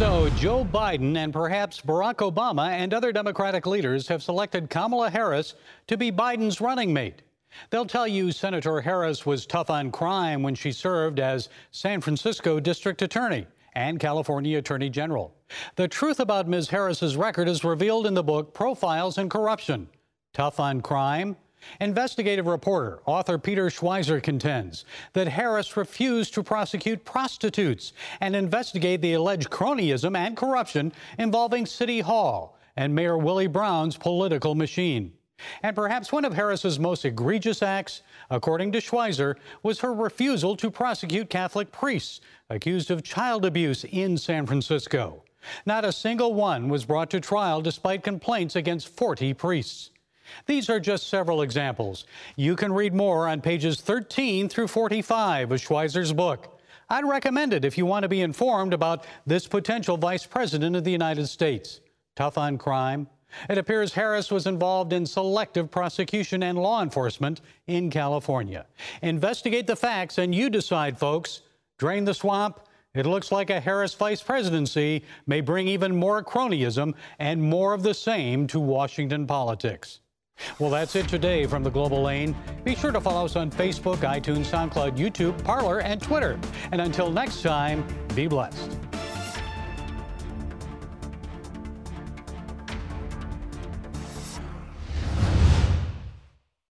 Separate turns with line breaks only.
So, Joe Biden and perhaps Barack Obama and other Democratic leaders have selected Kamala Harris to be Biden's running mate. They'll tell you Senator Harris was tough on crime when she served as San Francisco District Attorney and California Attorney General. The truth about Ms. Harris's record is revealed in the book Profiles in Corruption. Tough on crime? Investigative reporter, author Peter Schweizer contends that Harris refused to prosecute prostitutes and investigate the alleged cronyism and corruption involving City Hall and Mayor Willie Brown's political machine. And perhaps one of Harris's most egregious acts, according to Schweizer, was her refusal to prosecute Catholic priests accused of child abuse in San Francisco. Not a single one was brought to trial despite complaints against 40 priests. These are just several examples. You can read more on pages 13 through 45 of Schweizer's book. I'd recommend it if you want to be informed about this potential vice president of the United States. Tough on crime. It appears Harris was involved in selective prosecution and law enforcement in California. Investigate the facts and you decide, folks. Drain the swamp. It looks like a Harris vice presidency may bring even more cronyism and more of the same to Washington politics. Well, that's it today from the Global Lane. Be sure to follow us on Facebook, iTunes, SoundCloud, YouTube, Parler, and Twitter. And until next time, be blessed.